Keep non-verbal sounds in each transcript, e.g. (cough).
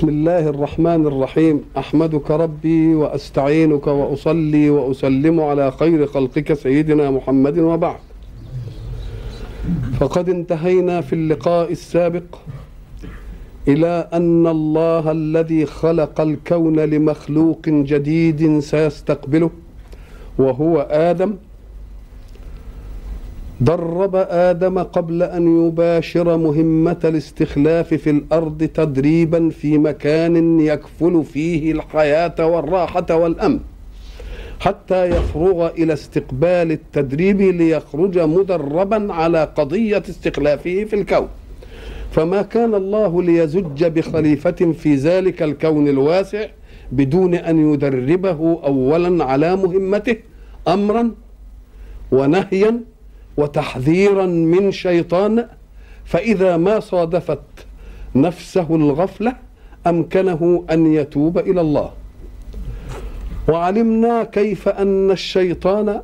بسم الله الرحمن الرحيم. أحمدك ربي وأستعينك وأصلي وأسلم على خير خلقك سيدنا محمد وبعد. فقد انتهينا في اللقاء السابق إلى أن الله الذي خلق الكون لمخلوق جديد سيستقبله وهو آدم. درب آدم قبل أن يباشر مهمة الاستخلاف في الأرض تدريبا في مكان يكفل فيه الحياة والراحة والأمن حتى يفرغ إلى استقبال التدريب ليخرج مدربا على قضية استخلافه في الكون. فما كان الله ليزج بخليفة في ذلك الكون الواسع بدون أن يدربه اولا على مهمته امرا ونهيا وتحذيرا من شيطان فإذا ما صادفت نفسه الغفلة أمكنه أن يتوب إلى الله. وعلمنا كيف أن الشيطان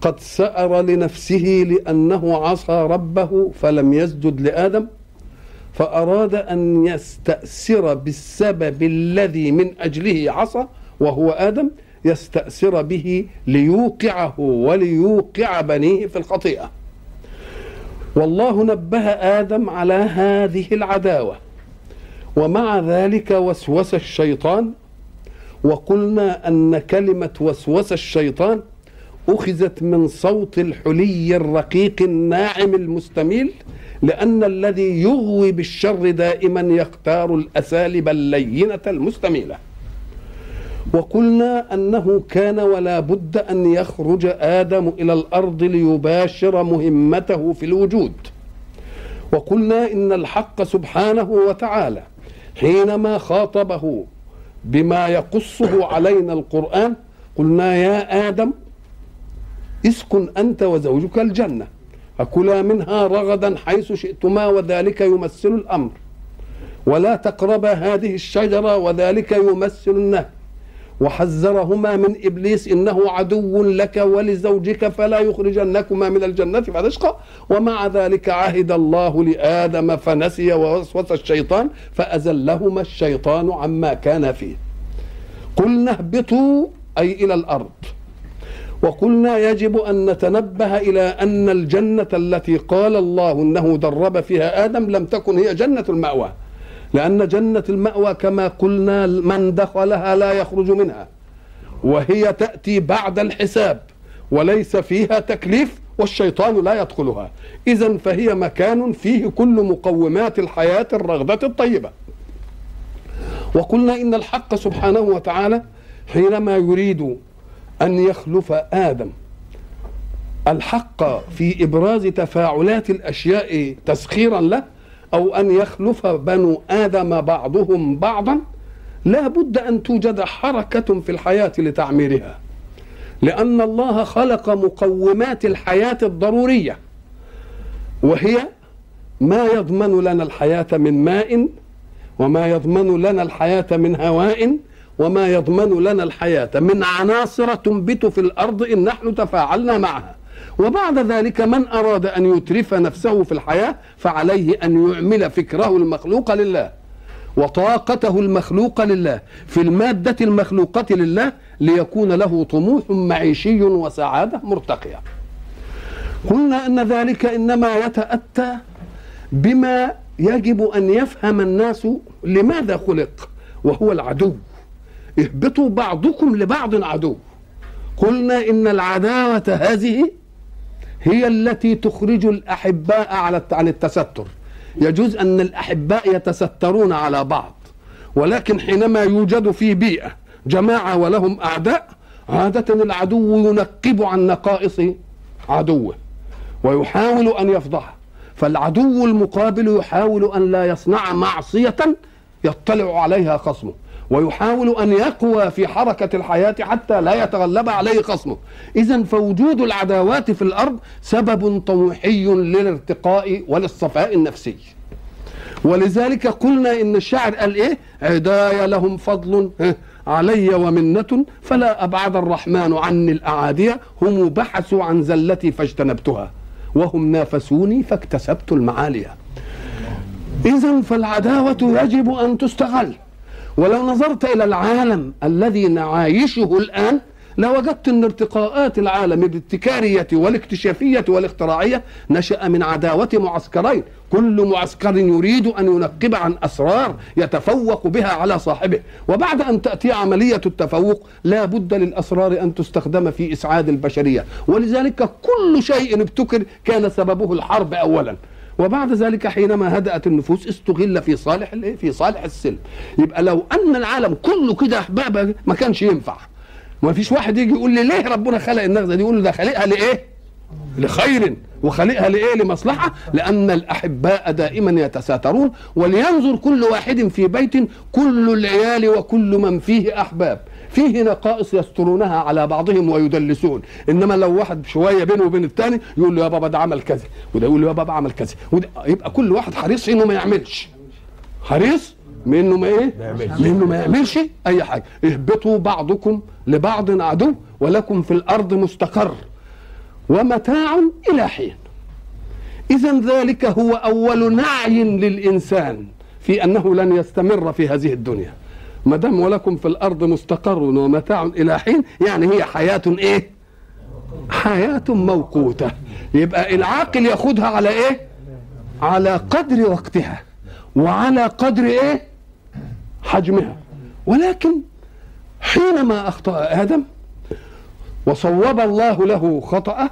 قد سأر لنفسه لأنه عصى ربه فلم يسجد لآدم فأراد أن يستأسر بالسبب الذي من أجله عصى وهو آدم يستأسر به ليوقعه وليوقع بنيه في الخطيئة. والله نبه آدم على هذه العداوة ومع ذلك وسوس الشيطان وقلنا أن كلمة وسوس الشيطان أخذت من صوت الحلي الرقيق الناعم المستميل لأن الذي يغوي بالشر دائما يختار الأساليب اللينة المستميلة. وقلنا أنه كان ولا بد أن يخرج آدم إلى الأرض ليباشر مهمته في الوجود. وقلنا إن الحق سبحانه وتعالى حينما خاطبه بما يقصه علينا القرآن قلنا يا آدم اسكن أنت وزوجك الجنة فكلا منها رغدا حيث شئتما وذلك يمثل الأمر. ولا تقربا هذه الشجرة وذلك يمثل النهي وحذرهما من إبليس إنه عدو لك ولزوجك فلا يخرجنكما من الجنة فتشقى ومع ذلك عهد الله لآدم فنسي ووسوس الشيطان فأزلهما الشيطان عما كان فيه. قلنا اهبطوا أي إلى الأرض. وقلنا يجب أن نتنبه إلى أن الجنة التي قال الله إنه درب فيها آدم لم تكن هي جنة المأوى. لأن جنة المأوى كما قلنا من دخلها لا يخرج منها وهي تأتي بعد الحساب وليس فيها تكليف والشيطان لا يدخلها. إذا فهي مكان فيه كل مقومات الحياة الرغدة الطيبة. وقلنا إن الحق سبحانه وتعالى حينما يريد أن يخلف آدم الحق في إبراز تفاعلات الأشياء تسخيرا له أو أن يخلف بنو آدم بعضهم بعضا لا بد أن توجد حركة في الحياة لتعميرها. لأن الله خلق مقومات الحياة الضرورية وهي ما يضمن لنا الحياة من ماء وما يضمن لنا الحياة من هواء وما يضمن لنا الحياة من عناصر تنبت في الأرض إن نحن تفاعلنا معها. وبعد ذلك من أراد أن يترف نفسه في الحياة فعليه أن يعمل فكره المخلوق لله وطاقته المخلوقة لله في المادة المخلوقة لله ليكون له طموح معيشي وسعادة مرتقية. قلنا أن ذلك إنما يتأتى بما يجب أن يفهم الناس لماذا خلق وهو العدو. اهبطوا بعضكم لبعض عدو. قلنا إن العداوة هذه هي التي تخرج الأحباء على عن التستر. يجوز أن الأحباء يتسترون على بعض ولكن حينما يوجد في بيئة جماعة ولهم أعداء عادة العدو ينقب عن نقائص عدوه ويحاول أن يفضحه. فالعدو المقابل يحاول أن لا يصنع معصية يطلع عليها خصمه. ويحاول أن يقوى في حركة الحياة حتى لا يتغلب عليه خصمه. إذا فوجود العداوات في الأرض سبب طموحي للارتقاء وللصفاء النفسي. ولذلك قلنا إن الشاعر قال إيه؟ عداي لهم فضل علي ومنة فلا أبعد الرحمن عني الأعادية هم بحثوا عن زلتي فاجتنبتها وهم نافسوني فاكتسبت المعالية. إذا فالعداوة يجب أن تستغل. ولو نظرت إلى العالم الذي نعايشه الآن لوجدت أن ارتقاءات العالم بالابتكارية والاكتشافية والاختراعية نشأ من عداوة معسكرين. كل معسكر يريد أن ينقب عن أسرار يتفوق بها على صاحبه. وبعد أن تأتي عملية التفوق لا بد للأسرار أن تستخدم في إسعاد البشرية. ولذلك كل شيء ابتكر كان سببه الحرب أولا. وبعد ذلك حينما هدأت النفوس استغل في صالح في صالح السلم. يبقى لو أن العالم كله كده أحباب ما كانش ينفع. ما فيش واحد يجي يقول لي ليه ربنا خلق النغزة دي؟ يقول له ده خلقها لإيه؟ لخير. وخلقها لإيه؟ لمصلحة. لأن الأحباء دائما يتساترون ولينظر كل واحد في بيت كل العيال وكل من فيه أحباب. فيه نقائص يسترونها على بعضهم ويدلسون. إنما لو واحد شوية بينه وبين الثاني يقول له يا بابا ده عمل كذا وده يقول له يا بابا عمل كذا وده يبقى كل واحد حريص إنه ما يعملش. حريص من إنه ما إيه؟ من إنه ما يعملش أي حاجة. اهبطوا بعضكم لبعض عدو ولكم في الأرض مستقر ومتاع إلى حين. اذا ذلك هو أول نعي للإنسان في أنه لن يستمر في هذه الدنيا. ما دام ولكم في الأرض مستقر ومتاع إلى حين يعني هي حياة إيه؟ حياة موقوتة. يبقى العاقل ياخذها على إيه؟ على قدر وقتها. وعلى قدر إيه؟ حجمها. ولكن حينما أخطأ آدم وصوب الله له خطأه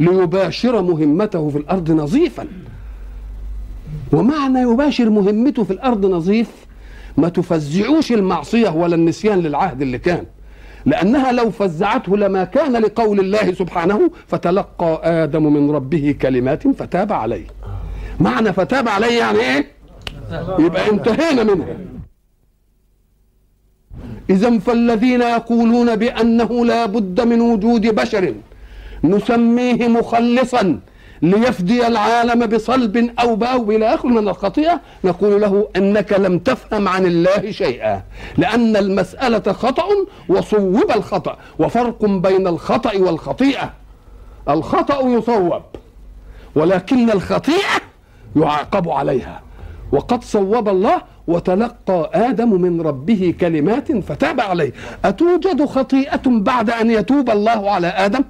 ليباشر مهمته في الأرض نظيفا. ومعنى يباشر مهمته في الأرض نظيف؟ ما تفزعوش المعصية ولا النسيان للعهد اللي كان. لأنها لو فزعته لما كان لقول الله سبحانه فتلقى آدم من ربه كلمات فتاب عليه. معنى فتاب عليه يعني إيه؟ يبقى انتهينا منها. إذا فالذين يقولون بأنه لا بد من وجود بشر نسميه مخلصا. ليفدي العالم بصلب أو بأو إلى آخر من الخطيئة. نقول له أنك لم تفهم عن الله شيئا لأن المسألة خطأ وصوب الخطأ وفرق بين الخطأ والخطيئة. الخطأ يصوب ولكن الخطيئة يعاقب عليها. وقد صوب الله وتلقى آدم من ربه كلمات فتاب عليه. أتوجد خطيئة بعد أن يتوب الله على آدم؟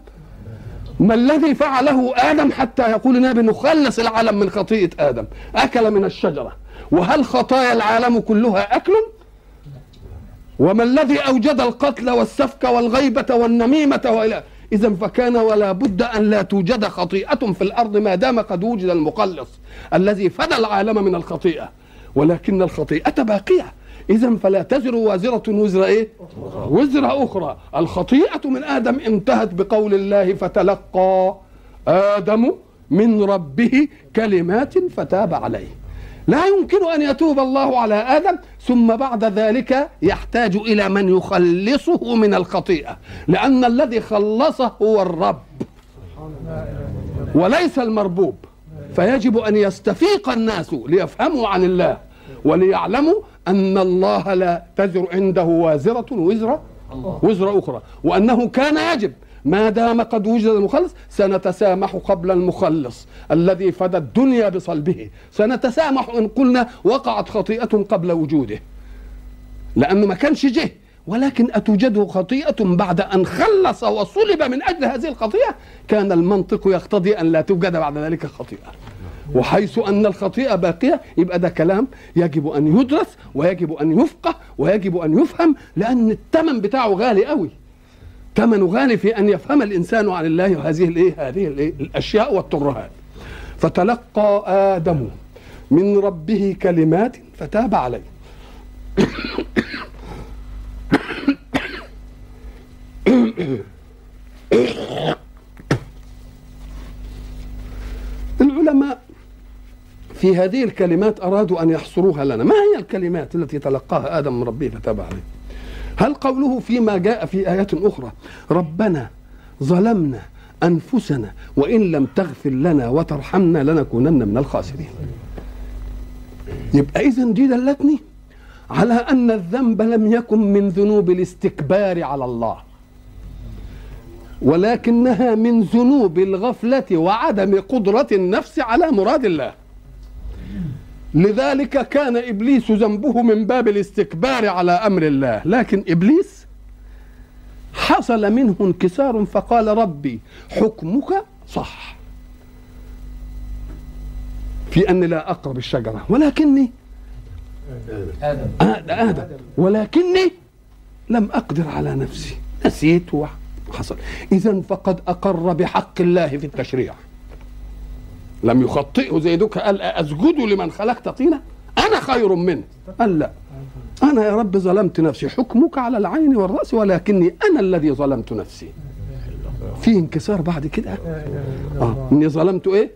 ما الذي فعله آدم حتى يقول النبي نخلص العالم من خطيئة آدم؟ أكل من الشجرة. وهل خطايا العالم كلها أكل؟ وما الذي أوجد القتل والسفك والغيبة والنميمة وإلى إذا فكان ولا بد أن لا توجد خطيئة في الأرض ما دام قد وجد المقلص الذي فدى العالم من الخطيئة. ولكن الخطيئة باقية. إذا فلا تزر وازرة وزر إيه؟ وزر أخرى. الخطيئة من آدم انتهت بقول الله فتلقى آدم من ربه كلمات فتاب عليه. لا يمكن أن يتوب الله على آدم ثم بعد ذلك يحتاج إلى من يخلصه من الخطيئة لأن الذي خلصه هو الرب. وليس المربوب. فيجب أن يستفيق الناس ليفهموا عن الله وليعلموا أن الله لا تزر عنده وازرة وزر وزر أخرى وأنه كان يجب. ما دام قد وجد المخلص سنتسامح قبل المخلص الذي فدى الدنيا بصلبه. سنتسامح إن قلنا وقعت خطيئة قبل وجوده. لأنه ما كانش جه. ولكن أتوجد خطيئة بعد أن خلص وصلب من أجل هذه الخطيئة؟ كان المنطق يقتضي أن لا توجد بعد ذلك خطيئة. وحيث أن الخطيئة باقية يبقى ده كلام يجب أن يدرس ويجب أن يفقه ويجب أن يفهم لأن الثمن بتاعه غالي قوي. ثمنه غالي في أن يفهم الإنسان عن الله هذه الإيه؟ هذه الإيه؟ الأشياء والترهات فتلقى آدم من ربه كلمات فتاب عليه. (coughs) العلماء في هذه الكلمات أرادوا أن يحصروها لنا. ما هي الكلمات التي تلقاها آدم من ربه فتاب عليه؟ هل قوله فيما جاء في آيات أخرى ربنا ظلمنا أنفسنا وإن لم تغفر لنا وترحمنا لنكونن من الخاسرين. يبقى إذن دي دلتني على أن الذنب لم يكن من ذنوب الاستكبار على الله ولكنها من ذنوب الغفلة وعدم قدرة النفس على مراد الله. لذلك كان إبليس ذنبه من باب الاستكبار على أمر الله. لكن إبليس حصل منه انكسار فقال ربي حكمك صح. في اني لا أقرب الشجرة. ولكني آدم آدم. ولكني لم أقدر على نفسي. نسيت وحصل. إذا فقد أقر بحق الله في التشريع. لم يخطئه زي دوك قال أسجد لمن خلقت طينا؟ أنا خير منه. قال لا. أنا يا رب ظلمت نفسي. حكمك على العين والرأس ولكني أنا الذي ظلمت نفسي. في انكسار بعد كده؟ آه. إني ظلمت إيه؟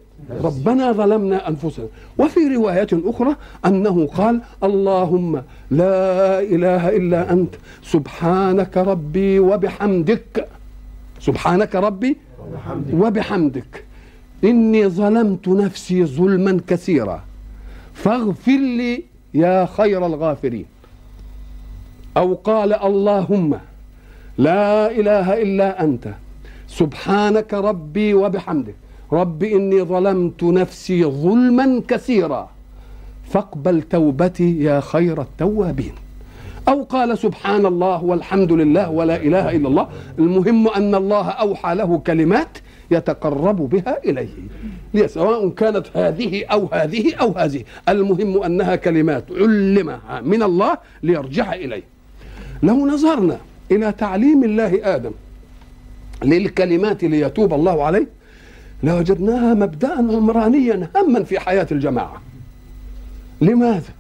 ربنا ظلمنا أنفسنا. وفي رواية أخرى أنه قال اللهم لا إله إلا أنت سبحانك ربي وبحمدك. سبحانك ربي وبحمدك. إني ظلمت نفسي ظلما كثيرا. فاغفر لي يا خير الغافرين. أو قال اللهم لا إله إلا أنت. سبحانك ربي وبحمدك. رب إني ظلمت نفسي ظلما كثيرا. فاقبل توبتي يا خير التوابين. أو قال سبحان الله والحمد لله ولا إله إلا الله. المهم أن الله أوحى له كلمات يتقرب بها إليه. سواء كانت هذه أو هذه أو هذه. المهم أنها كلمات علمها من الله ليرجع إليه. لو نظرنا إلى تعليم الله آدم للكلمات ليتوب الله عليه لوجدناها مبدأ عمرانيا هاما في حياة الجماعة. لماذا؟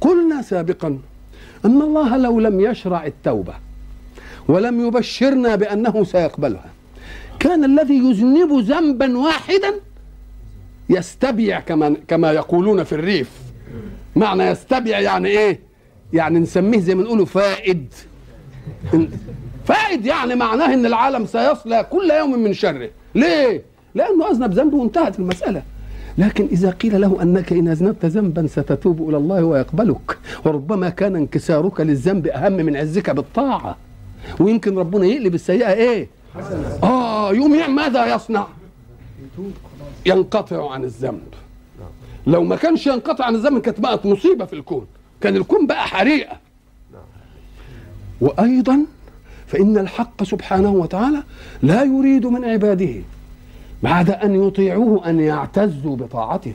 قلنا سابقا أن الله لو لم يشرع التوبة ولم يبشرنا بأنه سيقبلها كان الذي يذنب ذنبا واحدا يستبيع كما كما يقولون في الريف. معنى يستبيع يعني إيه؟ يعني نسميه زي ما نقوله فائد. فائد يعني معناه إن العالم سيصلى كل يوم من شره. ليه؟ لأنه أذنب ذنب وانتهت المسألة. لكن إذا قيل له أنك إن أذنبت ذنبا ستتوب إلى الله ويقبلك. وربما كان انكسارك للذنب أهم من عزك بالطاعة. ويمكن ربنا يقلب السيئة إيه؟ آه يوم ماذا يصنع؟ ينقطع عن الذنب. لو ما كانش ينقطع عن الذنب كانت بقت مصيبة في الكون. كان الكون بقى حريقة وأيضا فإن الحق سبحانه وتعالى لا يريد من عباده بعد أن يطيعوه أن يعتزوا بطاعتهم.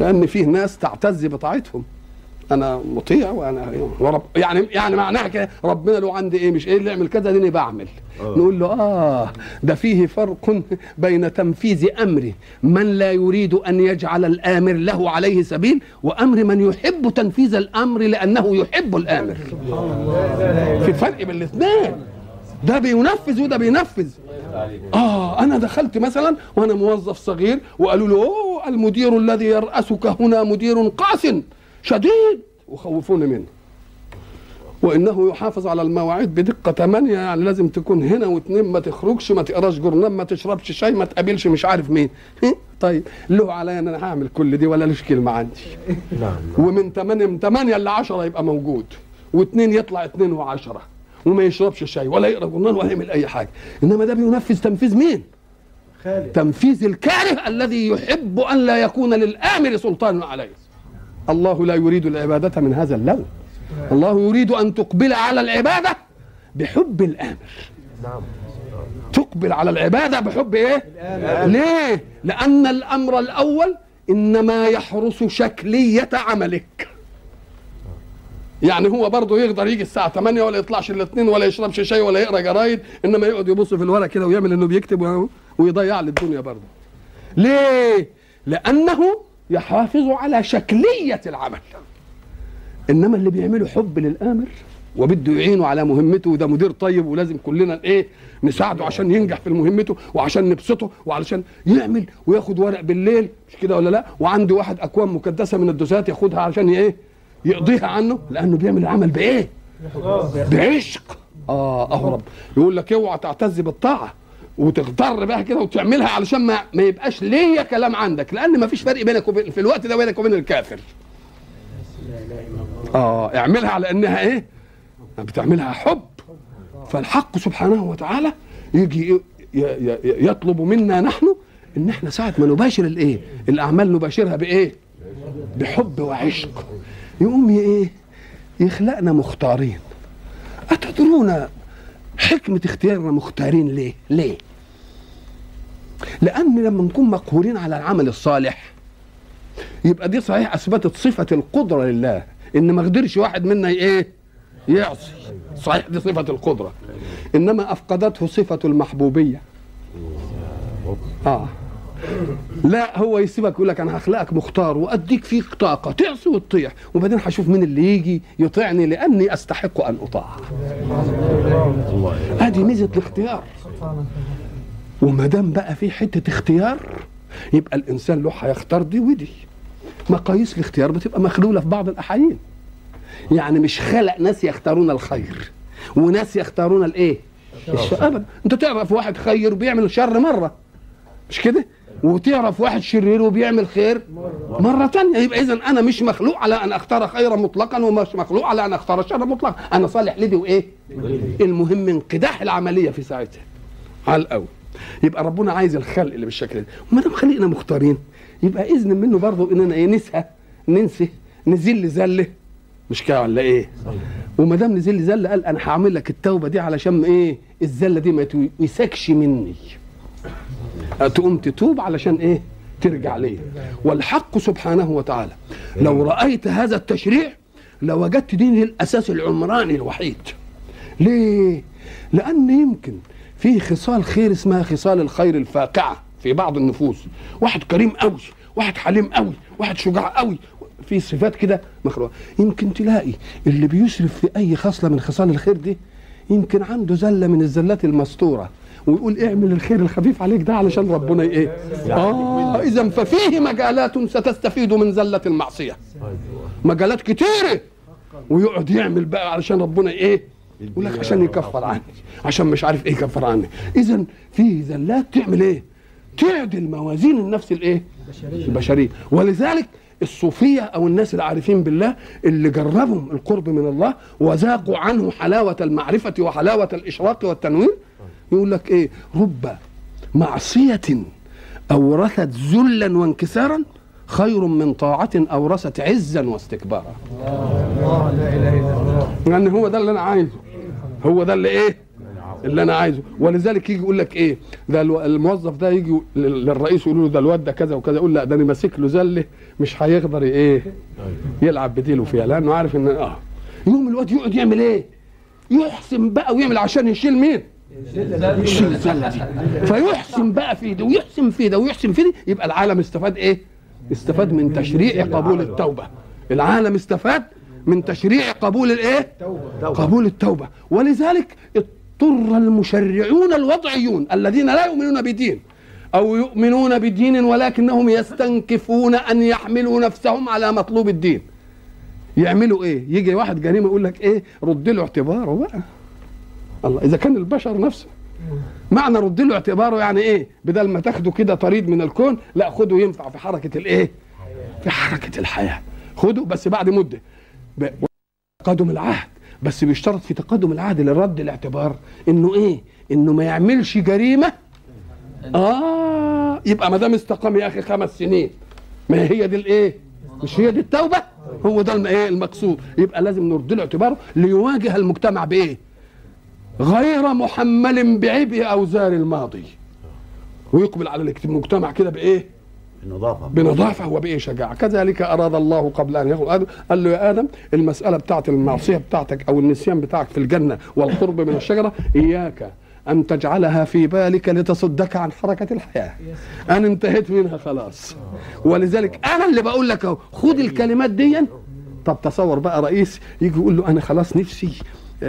لأن فيه ناس تعتز بطاعتهم. أنا مطيع وأنا ورب يعني يعني معناها كده ربنا له عندي إيه؟ مش إيه اللي يعمل كذا ديني بعمل. أوه. نقول له آه ده فيه فرق بين تنفيذ أمر من لا يريد أن يجعل الآمر له عليه سبيل وأمر من يحب تنفيذ الأمر لأنه يحب الآمر. في فرق بين الاثنين. ده بينفذ وده بينفذ. آه أنا دخلت مثلا وأنا موظف صغير وقالوا له أوه المدير الذي يرأسك هنا مدير قاس. شديد. وخوفوني منه. وإنه يحافظ على المواعيد بدقة ثمانية يعني لازم تكون هنا واثنين ما تخرجش ما تقراش جورنال ما تشربش شاي ما تقابلش مش عارف مين. طيب له عليا ان أنا هعمل كل دي ولا ليش كلمه عندي نعم ومن 8 من 8 ل 10 يبقى موجود. واثنين يطلع اثنين و10 وما يشربش شاي ولا يقرأ جرنان ولا يعمل أي حاجة. إنما ده بينفذ تنفيذ مين؟ خالد. تنفيذ الكاره الذي يحب أن لا يكون للآمر سلطان عليه. الله لا يريد العبادة من هذا اللون. الله يريد أن تقبل على العبادة بحب الآمر. نعم تقبل على العبادة بحب إيه؟ ليه لأن الأمر الأول إنما يحرس شكلية عملك. يعني هو برضه يقدر يجي الساعة 8 ولا يطلعش الاثنين ولا يشربش شاي ولا يقرأ جرايد إنما يقعد يبص في الورق كده ويعمل إنه بيكتب ويضيع لي الدنيا برضه. ليه؟ لأنه يحافظ على شكلية العمل. إنما اللي بيعمله حب للآمر وبده يعينه على مهمته وده مدير طيب ولازم كلنا إيه نساعده عشان ينجح في مهمته وعشان نبسطه وعلشان يعمل وياخد ورق بالليل مش كده ولا لا؟ وعنده واحد اكوان مكدسه من الدوسات ياخدها علشان إيه يقضيها عنه؟ لأنه بيعمل العمل بإيه؟ بعشق. آه أهو رب. يقول لك اوعى تعتز بالطاعة. وتغتر بها كده وتعملها علشان ما, ما يبقاش ليا كلام عندك لأن ما فيش فرق بينك وبين في الوقت ده بينك وبين الكافر. آه اعملها على إنها إيه؟ بتعملها حب. فالحق سبحانه وتعالى يجي يطلب منا نحن إن إحنا ساعة ما نباشر الإيه؟ الأعمال نباشرها بإيه؟ بحب وعشق. يقوم إيه؟ يخلقنا مختارين. أتدرون حكمة اختيارنا مختارين ليه؟ ليه؟ لأن لما نكون مقهورين على العمل الصالح يبقى دي صحيح أثبتت صفة القدرة لله. إن ما قدرش واحد منا إيه؟ يعصي. صحيح دي صفة القدرة. إنما أفقدته صفة المحبوبية. آه. لا هو يسيبك يقول لك أنا هخلقك مختار وأديك فيك طاقة تعصي وتطيع وبعدين هشوف مين اللي يجي يطيعني لأني أستحق أن أطاع. ادي ميزة الاختيار. وما دام بقى في حتة اختيار يبقى الإنسان له هيختار دي ودي. مقاييس الاختيار بتبقى مخلولة في بعض الأحايين. يعني مش خلق ناس يختارون الخير وناس يختارون الإيه؟ الشر. ابدا. أنت تعرف واحد خير بيعمل شر مرة. مش كده؟ وتعرف واحد شرير وبيعمل خير مرة. تانية. يبقى إذا أنا مش مخلوق على أن أختار خيرا مطلقا ومش مخلوق على أن أختار شرا مطلقا. أنا صالح لدي وإيه؟ المهم انقداح العملية في ساعتها. على الأول. يبقى ربنا عايز الخلق اللي بالشكل ده. وما دام خلقنا مختارين يبقى إذن منه برضه إننا إيه نسهى ننسى نزل زله مش كده ولا إيه؟ وما دام نزل زله قال أنا هعمل لك التوبة دي علشان إيه؟ الزله دي ما يتوسكش مني. تقوم تتوب علشان إيه؟ ترجع ليه والحق سبحانه وتعالى. لو رأيت هذا التشريع لوجدت دين الأساس العمراني الوحيد. ليه؟ لأن يمكن في خصال خير اسمها خصال الخير الفاقعة في بعض النفوس. واحد كريم قوي واحد حليم قوي واحد شجاع قوي. في صفات كده مخلوقة يمكن تلاقي اللي بيسرف في أي خصلة من خصال الخير دي يمكن عنده زلة من الزلات المستورة ويقول اعمل الخير الخفيف عليك ده علشان ربنا إيه؟ آه اذا ففيه مجالات ستستفيد من زلة المعصية. مجالات كتيرة. ويقعد يعمل بقى علشان ربنا إيه؟ يقول لك عشان يكفر عني عشان مش عارف إيه يكفر عني. اذا في زلات تعمل إيه؟ تعدل موازين النفس الإيه؟ البشرية. ولذلك الصوفية أو الناس العارفين بالله اللي جربوا القرب من الله وذاقوا عنه حلاوة المعرفة وحلاوة الإشراق والتنوير يقول لك إيه؟ رب معصية أورثت ذلا وانكسارا خير من طاعة أورثت عزا واستكبارا. الله لا إله إلا الله. يعني هو ده اللي أنا عايزه. هو ده اللي إيه؟ اللي أنا عايزه. ولذلك يجي يقول لك إيه؟ ده الموظف ده يجي للرئيس يقول له ده الواد ده كذا وكذا. يقول لا ده أنا ماسك له زلة مش هيقدر إيه؟ يلعب بديله فيها. لأنه عارف إن آه. يوم الواد يقعد يعمل إيه؟ يحسن بقى ويعمل عشان يشيل مين؟ يشيل الزله دي. فيحسن بقى في ده ويحسن في ده ويحسن في دي يبقى العالم استفاد إيه؟ استفاد من تشريع قبول التوبة. العالم استفاد من تشريع قبول الايه؟ قبول التوبة. ولذلك اضطر المشرعون الوضعيون الذين لا يؤمنون بدين أو يؤمنون بدين ولكنهم يستنكفون أن يحملوا نفسهم على مطلوب الدين. يعملوا إيه؟ يجي واحد جريمة يقول لك إيه؟ رد له اعتباره بقى الله إذا كان البشر نفسه. معنى رد له اعتباره يعني إيه؟ بدل ما تاخده كده طريد من الكون لا خده ينفع في حركة الإيه؟ في حركة الحياة. خده بس بعد مدة. تقدم العهد. بس بيشترط في تقدم العهد لرد الاعتبار. إنه إيه؟ إنه ما يعملش جريمة. آه يبقى ما دام استقام يا أخي خمس سنين. ما هي دي الايه مش هي دي التوبة؟ هو ده إيه المقصود؟ يبقى لازم نرد له اعتباره ليواجه المجتمع بإيه؟ غير محمل بعبء أوزار الماضي. ويقبل على المجتمع كده بإيه؟ بنظافة. بنظافة وبإيه شجاعة. كذلك أراد الله قبل أن يخلق آدم قال له يا آدم المسألة بتاعت المعصية بتاعتك أو النسيان بتاعك في الجنة والقرب من الشجرة إياك أن تجعلها في بالك لتصدك عن حركة الحياة. أنا انتهيت منها خلاص. ولذلك أنا اللي بقول لك أهو خد الكلمات دي. طب تصور بقى رئيس يجي يقول له أنا خلاص نفسي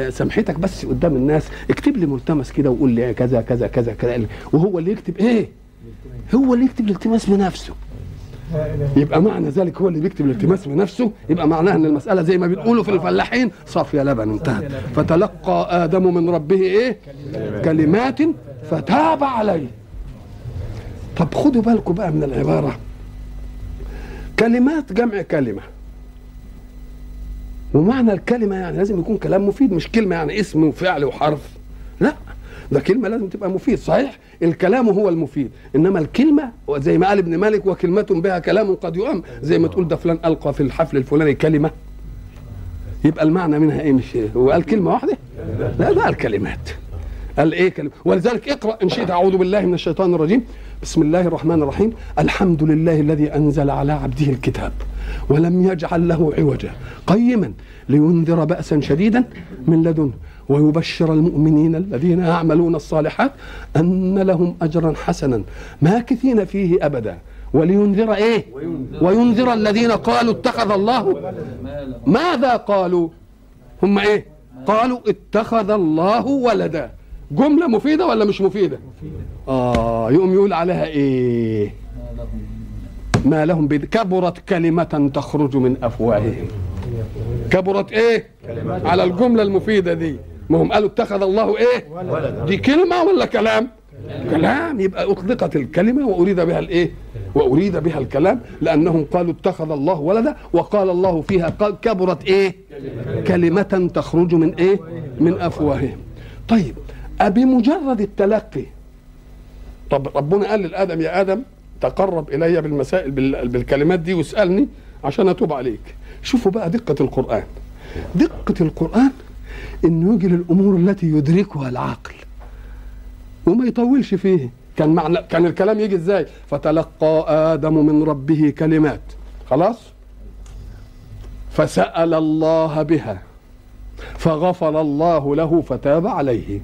سامحتك بس قدام الناس اكتب لي ملتمس كده وقول لي كذا كذا كذا كذا. وهو اللي يكتب إيه؟ هو اللي يكتب الالتماس بنفسه. يبقى معنى ذلك هو اللي بيكتب الالتماس بنفسه. يبقى معناها إن المسألة زي ما بنقولوا في الفلاحين صافيه لبن انتهت. فتلقى آدم من ربه إيه؟ كلمات فتاب عليه. طب خدوا بالكم بقى من العبارة. كلمات جمع كلمة. ومعنى الكلمة يعني لازم يكون كلام مفيد مش كلمة يعني اسم وفعل وحرف. ده كلمة لازم تبقى مفيد صحيح؟ الكلام هو المفيد إنما الكلمة زي ما قال ابن مالك وكلمة بها كلام قد يؤم زي ما تقول ده فلان ألقى في الحفل الفلاني كلمة. يبقى المعنى منها إيه؟ مش هو قال كلمة واحدة؟ لا ده قال كلمات. قال إيه كلمة؟ ولذلك اقرأ إن شئت أعوذ بالله من الشيطان الرجيم. بسم الله الرحمن الرحيم. الحمد لله الذي أنزل على عبده الكتاب ولم يجعل له عوجا قيما لينذر بأسا شديدا من لدنه. ويبشر المؤمنين الذين يعملون الصالحات أن لهم اجرا حسنا ماكثين فيه ابدا. ولينذر إيه؟ وينذر الذين قالوا اتخذ الله. ماذا قالوا؟ هم إيه؟ قالوا اتخذ الله ولدا. جملة مفيدة ولا مش مفيدة؟ آه يقوم يقول عليها إيه؟ ما لهم. كبرت كلمة تخرج من أفواههم. كبرت إيه؟ على الجملة المفيدة دي. ما هم قالوا اتخذ الله إيه؟ دي كلمة ولا كلام؟ كلام. يبقى أطلقت الكلمة وأريد بها الإيه؟ وأريد بها الكلام. لأنهم قالوا اتخذ الله ولدا وقال الله فيها قال كبرت إيه؟ كلمة تخرج من إيه؟ من أفواههم. طيب أبمجرد التلقي. طب ربنا قال للآدم يا آدم تقرب إلي بالمسائل بال- بالكلمات دي واسألني عشان أتوب عليك. شوفوا بقى دقة القرآن. دقة القرآن إنه يجي للأمور التي يدركها العقل. وما يطولش فيه. كان معنى كان الكلام يجي إزاي؟ فتلقى آدم من ربه كلمات. خلاص؟ فسأل الله بها. فغفر الله له فتاب عليه.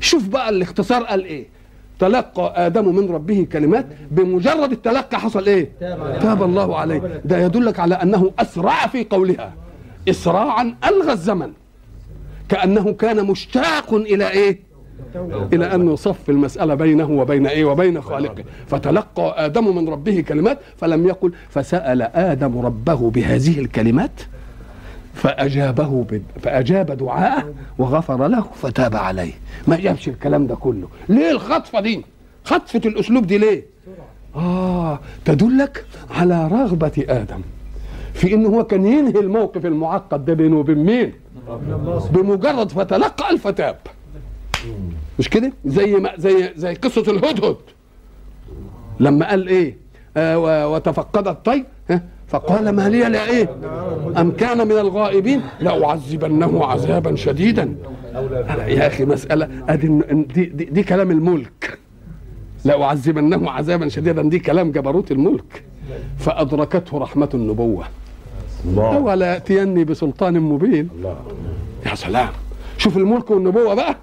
شوف بقى الاختصار قال إيه. تلقى آدم من ربه كلمات بمجرد التلقى حصل إيه؟ تاب الله عليه. ده يدلك على أنه أسرع في قولها. اسراعا ألغى الزمن. كأنه كان مشتاق إلى إيه؟ إلى أن يصف المسألة بينه وبين إيه؟ وبين خالقه. فتلقى آدم من ربه كلمات فلم يقل فسأل آدم ربه بهذه الكلمات فأجابه. فأجاب دعاءه وغفر له فتاب عليه. ما جابش الكلام ده كله. ليه الخطفة دي؟ خطفة الأسلوب دي ليه؟ آه تدلك على رغبة آدم في إنه هو كان ينهي الموقف المعقد ده بينه وبين مين؟ بمجرد فتلقى الفتاب مش كده؟ زي ما زي زي قصة الهدهد. لما قال إيه؟ آه وتفقد الطير؟ فقال ما لي لا إيه؟ أم كان من الغائبين؟ لأعذبنه عذابا شديدا. يا أخي مسألة. أدي دي, دي, دي كلام الملك. لأعذبنه عذابا شديدا. دي كلام جبروت الملك. فأدركته رحمة النبوة. الله. ولا يأتيني بسلطان مبين. الله. يا سلام. شوف الملك والنبوة بقى.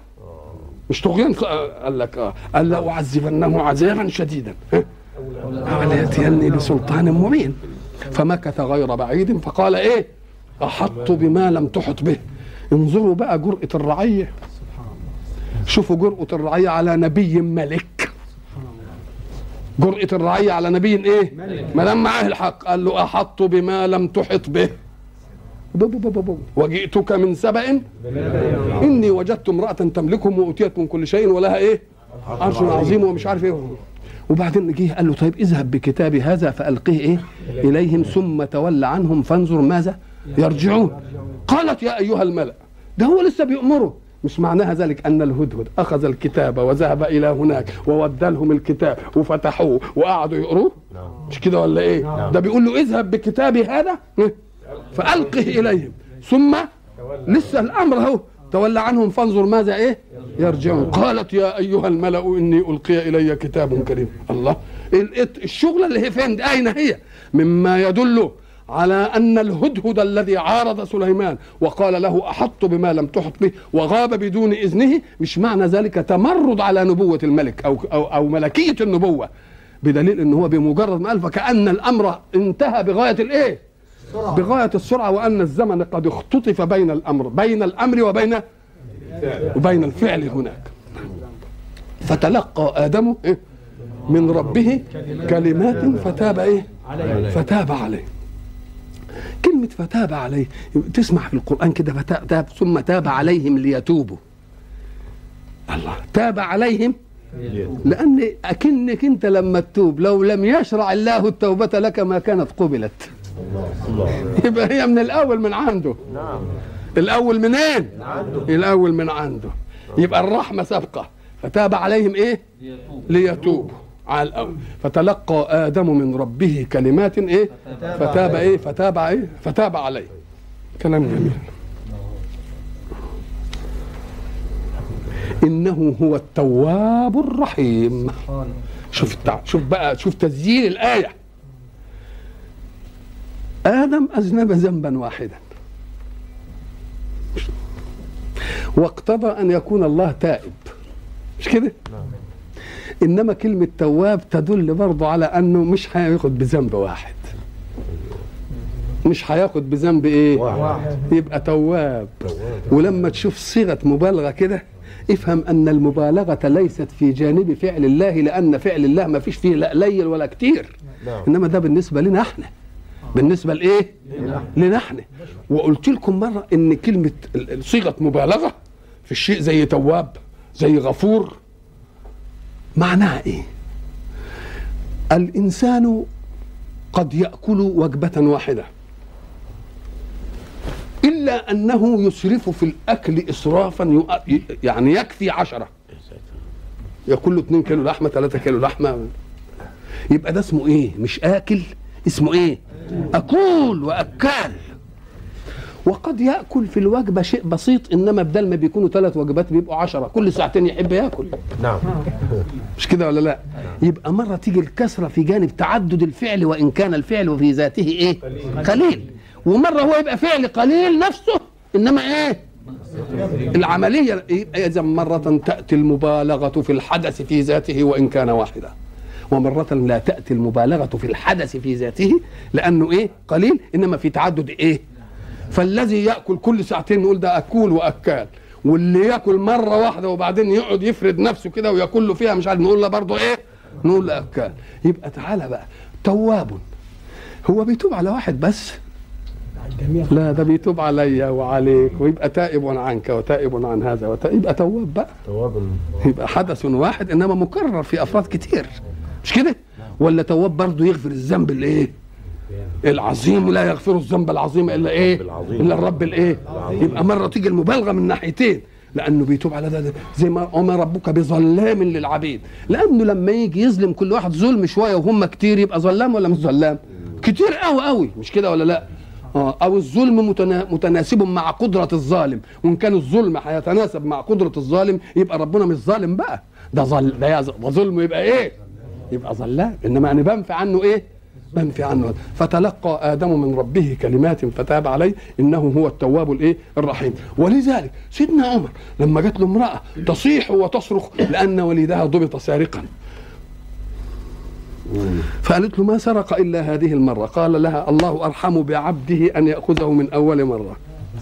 مش طغيان قال لك آه. قال لاعذبنه عذابا شديدا؟ ولا يأتيني بسلطان مبين. فمكث غير بعيد فقال إيه؟ أحط بما لم تحط به. انظروا بقى جرأة الرعية. شوفوا جرأة الرعية على نبي ملك. جرأة الرعية على نبي إيه؟ ما دام معاه الحق. قال له أحط بما لم تحط به. وجئتك من سبأ؟ إني وجدت امرأة تملكهم واتيت من كل شيء ولها إيه؟ عرش عظيم ومش عارف إيه. وبعدين جه قال له طيب اذهب بكتابي هذا فألقيه إيه؟ إليهم ثم تول عنهم فانظر ماذا يرجعون. قالت يا أيها الملأ ده هو لسه بيأمره. مش معناها ذلك أن الهدهد أخذ الكتاب وذهب إلى هناك وودى لهم الكتاب وفتحوه وقعدوا يقروه؟ مش كده ولا إيه؟ ده بيقول له اذهب بكتابي هذا فألقه إليهم. ثم لسه الأمر أهو. تولى عنهم فانظر ماذا إيه؟ يرجعون. قالت يا أيها الملأ إني ألقي إلي كتاب كريم. الله. ال- الشغلة اللي هي فين؟ أين هي؟ مما يدل على أن الهدهد الذي عارض سليمان وقال له أحط بما لم تحط به وغاب بدون إذنه مش معنى ذلك تمرد على نبوة الملك أو أو, أو ملكية النبوة بدليل إن هو بمجرد ما قال فكان الأمر انتهى بغاية الإيه؟ بغاية السرعة وأن الزمن قد اختطف بين الأمر بين الأمر وبين وبين الفعل هناك. فتلقى آدم إيه؟ من ربه كلمات فتاب إيه؟ فتاب عليه. كلمة فتاب عليه. تسمع في القرآن كده فتاب تاب ثم تاب عليهم ليتوبوا. الله تاب عليهم لأن أكنك أنت لما تتوب. لو لم يشرع الله التوبة لك ما كانت قبلت. الله. يبقى هي من الأول من عنده. نعم. الأول منين الأول من عنده. يبقى الرحمة سابقة. فتاب عليهم إيه؟ ليتوبوا على الأول فتلقى آدم من ربه كلمات إيه؟ فتاب إيه؟ فتاب إيه؟ فتاب عليه. كلام جميل. إنه هو التواب الرحيم. شوف. شوف بقى شوف تسجيل الآية. آدم أذنب ذنبا واحدا. واقتضى أن يكون الله تائب. مش كده؟ إنما كلمة تواب تدل برضه على أنه مش هياخد بذنب واحد. مش هياخد بذنب إيه؟ واحد. يبقى تواب. ولما تشوف صيغة مبالغة كده افهم أن المبالغة ليست في جانب فعل الله لأن فعل الله ما فيش فيه لا قليل ولا كتير. نعم. إنما ده بالنسبة لنا إحنا. بالنسبة لإيه؟ لنا إحنا. وقلت لكم مرة إن كلمة صيغة مبالغة في الشيء زي تواب زي غفور معناها إيه؟ الإنسان قد يأكل وجبة واحدة. إلا أنه يسرف في الأكل اسرافا يعني يكفي عشرة. يأكل له 2 كيلو لحمة 3 كيلو لحمة. يبقى ده اسمه إيه؟ مش آكل اسمه إيه؟ أكول واكال وقد يأكل في الوجبة شيء بسيط إنما بدل ما بيكونوا ثلاث وجبات بيبقوا عشرة. كل ساعتين يحب يأكل. نعم. (laughs) مش كده ولا لا؟ يبقى مرة تيجي الكسرة في جانب تعدد الفعل وإن كان الفعل في ذاته إيه؟ قليل. ومرة هو يبقى فعل قليل نفسه إنما إيه؟ العملية يبقى إذا مرة تأتي المبالغة في الحدث في ذاته وإن كان واحدا ومرة لا تأتي المبالغة في الحدث في ذاته لأنه إيه؟ قليل. إنما في تعدد إيه؟ فالذي يأكل كل ساعتين نقول ده أكول وأكال. واللي يأكل مرة واحدة وبعدين يقعد يفرد نفسه كده وياكل له فيها مش عارف نقول له برضه إيه؟ نقول له أكال. يبقى تعالى بقى. تواب. هو بيتوب على واحد بس؟ لا ده بيتوب عليا وعليك. ويبقى تائب عنك وتائب عن هذا. يبقى تواب بقى. تواب. يبقى حدث واحد إنما مكرر في أفراد كتير. مش كده؟ ولا تواب برضه يغفر الذنب الايه العظيم لا يغفر الذنب العظيم إلا إيه. إلا الرب الإيه؟ يبقى مرة تيجي المبالغة من ناحيتين لأنه بيتوب على ده زي ما وما ربك بظلام للعبيد. لأنه لما يجي يظلم كل واحد ظلم شوية وهم كتير يبقى ظلام ولا مش ظلام؟ كتير قوي قوي. مش كده ولا لأ؟ آه، أو الظلم متنا- متناسب مع قدرة الظالم. وإن كان الظلم هيتناسب مع قدرة الظالم يبقى ربنا مش ظالم بقى. ده ظل ده ظلم يبقى إيه؟ يبقى ظلام. إنما أنا بنفي عنه إيه؟ بنفي عنه. فتلقى آدم من ربه كلمات فتاب عليه إنه هو التواب الإيه؟ الرحيم. ولذلك سيدنا عمر لما جات له امرأة تصيح وتصرخ لأن وليدها ضبط سارقا. فقالت له ما سرق إلا هذه المرة؟ قال لها الله أرحم بعبده أن يأخذه من أول مرة.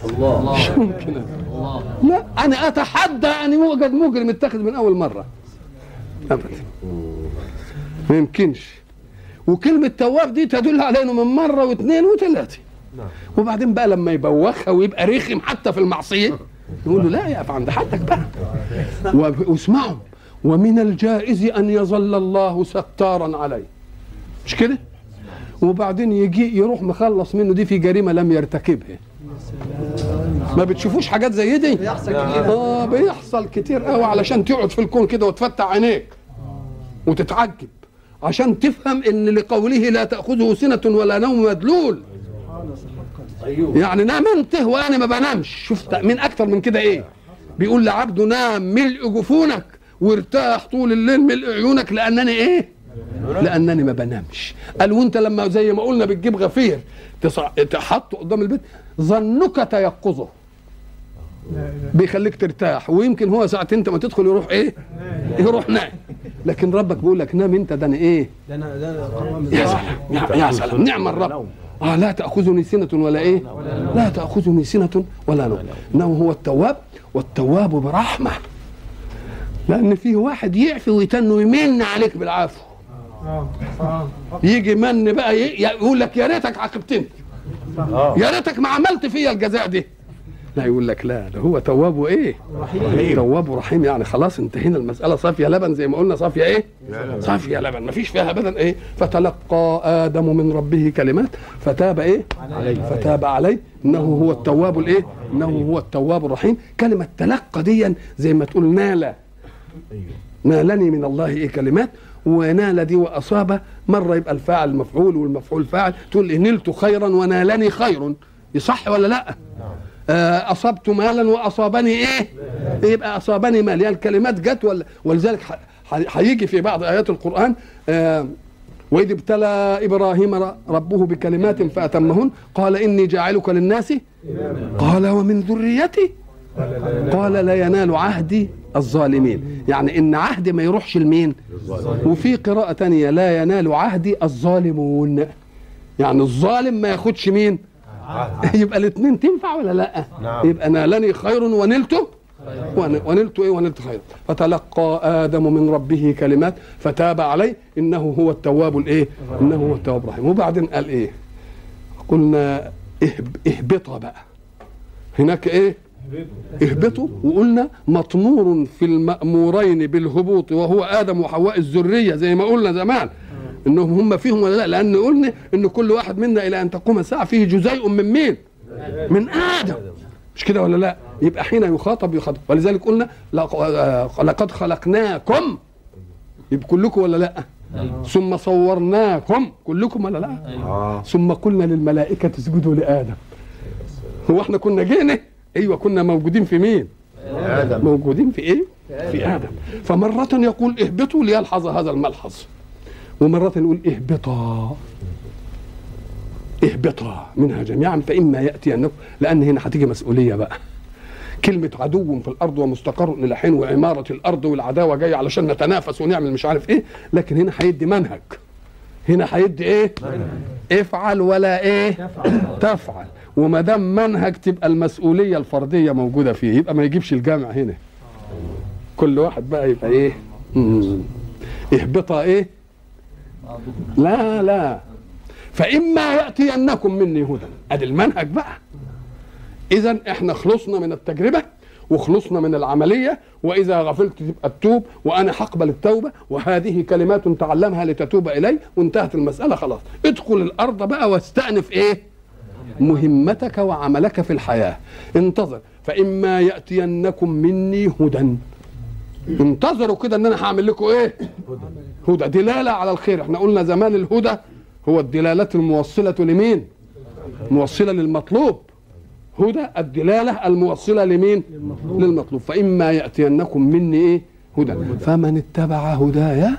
الله. مش ممكن؟ لا أنا أتحدى أن يوجد مجرم اتخذ من أول مرة. ابدا. ما يمكنش. وكلمة تواب دي تدل على انه من مرة واثنين وثلاثة. نعم. وبعدين بقى لما يبوخها ويبقى رخم حتى في المعصية يقول له لا يقف عند حدك بقى. واسمعوا. ومن الجائز أن يظل الله ستارا عليه. مش كده؟ وبعدين يجي يروح مخلص منه دي في جريمة لم يرتكبها. ما بتشوفوش حاجات زي دي؟ بيحصل كتير. آه بيحصل كتير قوي علشان تقعد في الكون كده وتفتح عينيك. وتتعجب. عشان تفهم إن لقوله لا تأخذه سنة ولا نوم مدلول. أيوه. يعني نام انت وأنا ما بنامش. شفت من أكتر من كده إيه؟ بيقول لعبده نام ملء جفونك وارتاح طول الليل ملء عيونك لأنني إيه؟ لأنني ما بنامش. قال وأنت لما زي ما قلنا بتجيب غفير. تحطه قدام البيت ظنك تيقظه. بيخليك ترتاح. ويمكن هو ساعة أنت ما تدخل يروح إيه؟ يروح نايم. لكن ربك بيقول لك نام انت ده أنا إيه؟ ده أنا ده أنا يا سلام. يا- يا سلام. نعم الرب. آه لا تأخذني سنة ولا إيه؟ لا تأخذني سنة ولا نوم. إنه هو التواب والتواب برحمة. لأن فيه واحد يعفي ويتن ويمن عليك بالعفو. آه آه. يجي من بقى يقول لك يا ريتك عاقبتني. آه. يا ريتك ما عملت فيا الجزاء دي. لا يقول لك لا ده هو تواب وايه رحيم. تواب ورحيم يعني. خلاص انتهينا المسألة. صافية لبن زي ما قلنا صافية إيه. صافية لبن. ما فيش فيها ابدا إيه؟ فتلقى آدم من ربه كلمات فتاب إيه؟ عليه. فتاب عليه. إنه هو التواب الإيه؟ إنه هو التواب الرحيم. كلمة تلقى دي زي ما تقول نال. نالني من الله إيه كلمات؟ ونال دي وأصاب. مرة يبقى الفاعل مفعول والمفعول فاعل. تقول إيه؟ نلت خيرا ونالني خير يصح ولا لا؟ آه، أصبت مالا وأصابني إيه؟ يبقى أصابني مال. يعني الكلمات جت ولا ولذلك هيجي في بعض آيات القرآن آه، وإذ ابتلى إبراهيم ربه بكلمات فأتمهن قال إني جاعلك للناس قال ومن ذريتي؟ قال لا ينال عهدي الظالمين. يعني إن عهدي ما يروحش لمين؟ وفي قراءة تانية لا ينال عهدي الظالمون. يعني الظالم ما ياخدش مين؟ (laughs) يبقى الاثنين تنفع ولا لأ؟ نعم. يبقى نالني خير ونلته ون- ونلت إيه؟ ونلت خير. فتلقى آدم من ربه كلمات فتاب عليه إنه هو التواب الإيه؟ إنه هو التواب الرحيم. وبعدين قال إيه؟ قلنا اهب اهبطا بقى. هناك إيه؟ اهبطوا. وقلنا مطمور في المأمورين بالهبوط وهو آدم وحواء الذرية زي ما قلنا زمان. إنهم هم فيهم ولا لا؟ لأن قلنا إن كل واحد منا إلى أن تقوم الساعة فيه جزيء من مين؟ من آدم. مش كده ولا لا؟ يبقى حين يخاطب يخاطب. ولذلك قلنا آه، لقد خلقناكم. يبقى كلكم ولا لا؟ ثم صورناكم. كلكم ولا لا؟ آه. ثم قلنا للملائكة اسجدوا لآدم. هو إحنا كنا جينا؟ أيوه كنا موجودين في مين؟ آدم. موجودين في إيه؟ في آدم. فمرة يقول اهبطوا ليلحظ هذا الملحظ. ومرة يقول اهبطا اهبطا منها جميعا فإما ياتينكم لأن هنا هتيجي مسؤولية بقى كلمة عدو في الأرض ومستقر إلى حين وعمارة الأرض والعداوة جاية علشان نتنافس ونعمل مش عارف إيه لكن هنا هيدي منهج هنا هيدي إيه؟ افعل ولا إيه؟ تفعل, تفعل. وما دام منهج تبقى المسؤولية الفردية موجودة فيه يبقى ما يجيبش الجامع هنا كل واحد بقى يبقى إيه؟ اهبطا إيه؟ لا لا. فإما يأتينكم مني هدى. أدي المنهج بقى. اذا إحنا خلصنا من التجربة وخلصنا من العملية وإذا غفلت تبقى التوب وأنا هقبل التوبة وهذه كلمات تعلمها لتتوب إلي وانتهت المسألة خلاص. ادخل الأرض بقى واستأنف إيه؟ مهمتك وعملك في الحياة. انتظر. فإما يأتينكم مني هدى. انتظروا كده ان أنا هعمل لكم إيه؟ هدى. دلالة على الخير. إحنا قلنا زمان الهدى هو الدلالات الموصلة لمين؟ موصلة للمطلوب. هدى الدلالة الموصلة لمين؟ للمطلوب. فإما يأتينكم مني إيه؟ هدى. فمن اتبع هدايا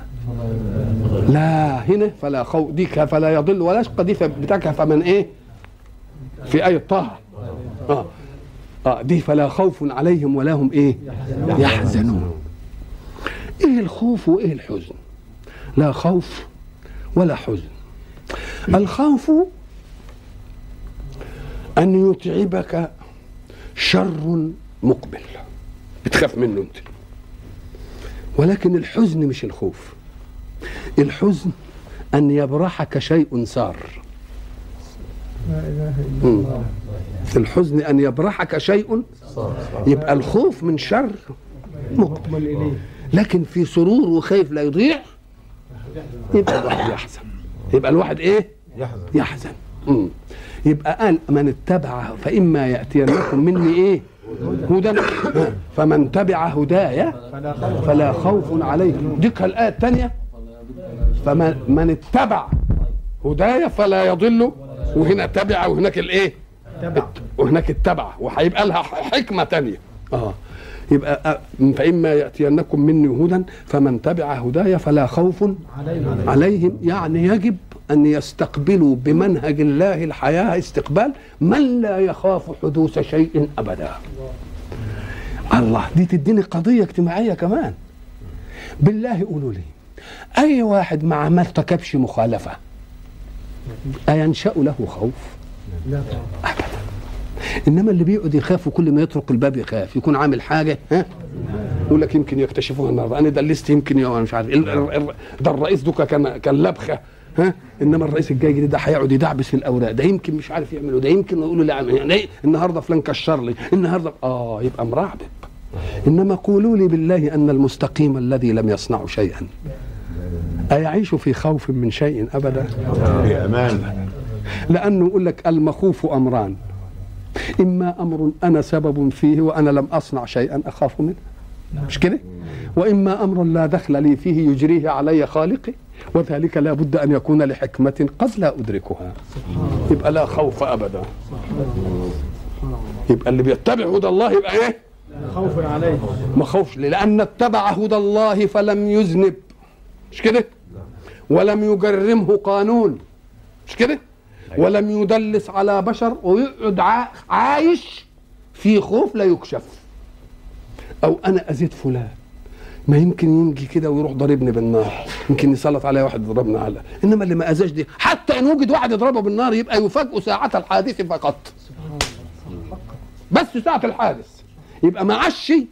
لا هنا فلا خوف دي فلا يضل ولا يشقى دي بتاعك. فمن إيه؟ في آية طه. آه. آه. دي فلا خوف عليهم ولا هم إيه؟ يحزنون. إيه الخوف وإيه الحزن؟ لا خوف ولا حزن. الخوف أن يتعبك شر مقبل. بتخاف منه أنت. ولكن الحزن مش الخوف. الحزن أن يبرحك شيء سار لا إله إلا. الله. الحزن أن يبرحك شيء يبقى الخوف من شر مقبل. مقبل اليه لكن في سرور وخايف لا يضيع يبقى الواحد يحزن. يبقى الواحد إيه؟ يحزن. يحزن. مم. يبقى قال من اتبع فإما يأتينكم مني إيه؟ هدى. (clears throat) فمن تبع هدايا فلا خوف عليهم ديك الآية الثانية. فمن من اتبع هدايا فلا يضل. وهنا تبع وهناك الإيه؟ وهناك اتبع وهيبقى لها حكمة تانية. آه. يبقى فإما يأتينكم مني هدى فمن تبع هدايا فلا خوف عليهم. يعني يجب أن يستقبلوا بمنهج الله الحياة استقبال من لا يخاف حدوث شيء أبدا. الله دي تديني قضية اجتماعية كمان. بالله قولوا لي أي واحد مع ما ارتكبش مخالفة؟ أينشأ له خوف؟ لا طبعا. إنما اللي بيقعد يخاف وكل ما يطرق الباب يخاف يكون عامل حاجة ها؟ يقول لك يمكن يكتشفوها النهارده. أنا دلست يمكن يا مش عارف. ال- ال- ال- ده الرئيس دوكا كان كان لبخة ها؟ إنما الرئيس الجاي جديد ده هيقعد يدعبس في الأوراق. ده يمكن مش عارف يعمله ده يمكن يقولوا لا يعني إيه؟ النهارده فلان كشر لي النهارده آه يبقى مرعبب إنما قولوا لي بالله أن المستقيم الذي لم يصنع شيئا أيعيش في خوف من شيء أبدا؟ في أمان لأنه يقول لك المخوف أمران. إما أمر أنا سبب فيه وأنا لم أصنع شيئا أخاف منه. مش كده؟ وإما أمر لا دخل لي فيه يجريه علي خالقي وذلك لا بد أن يكون لحكمة قد لا أدركها. يبقى لا خوف ابدا. يبقى اللي بيتبع هدى الله يبقى إيه؟ خوف عليه. ما خوفش؟ لأن اتبع هدى الله فلم يذنب. مش كده؟ ولم يجرمه قانون. مش كده؟ ولم يدلس على بشر ويقعد عا- عايش في خوف لا يكشف أو أنا اذيت فلان. ما يمكن يجي كده ويروح ضاربني بالنار. يمكن يسلط عليا واحد يضربني على. إنما اللي ما أذاش دي حتى إن وجد واحد يضربه بالنار يبقى يفاجئ ساعة الحادث فقط. بس ساعة الحادث. يبقى ما عاش شيء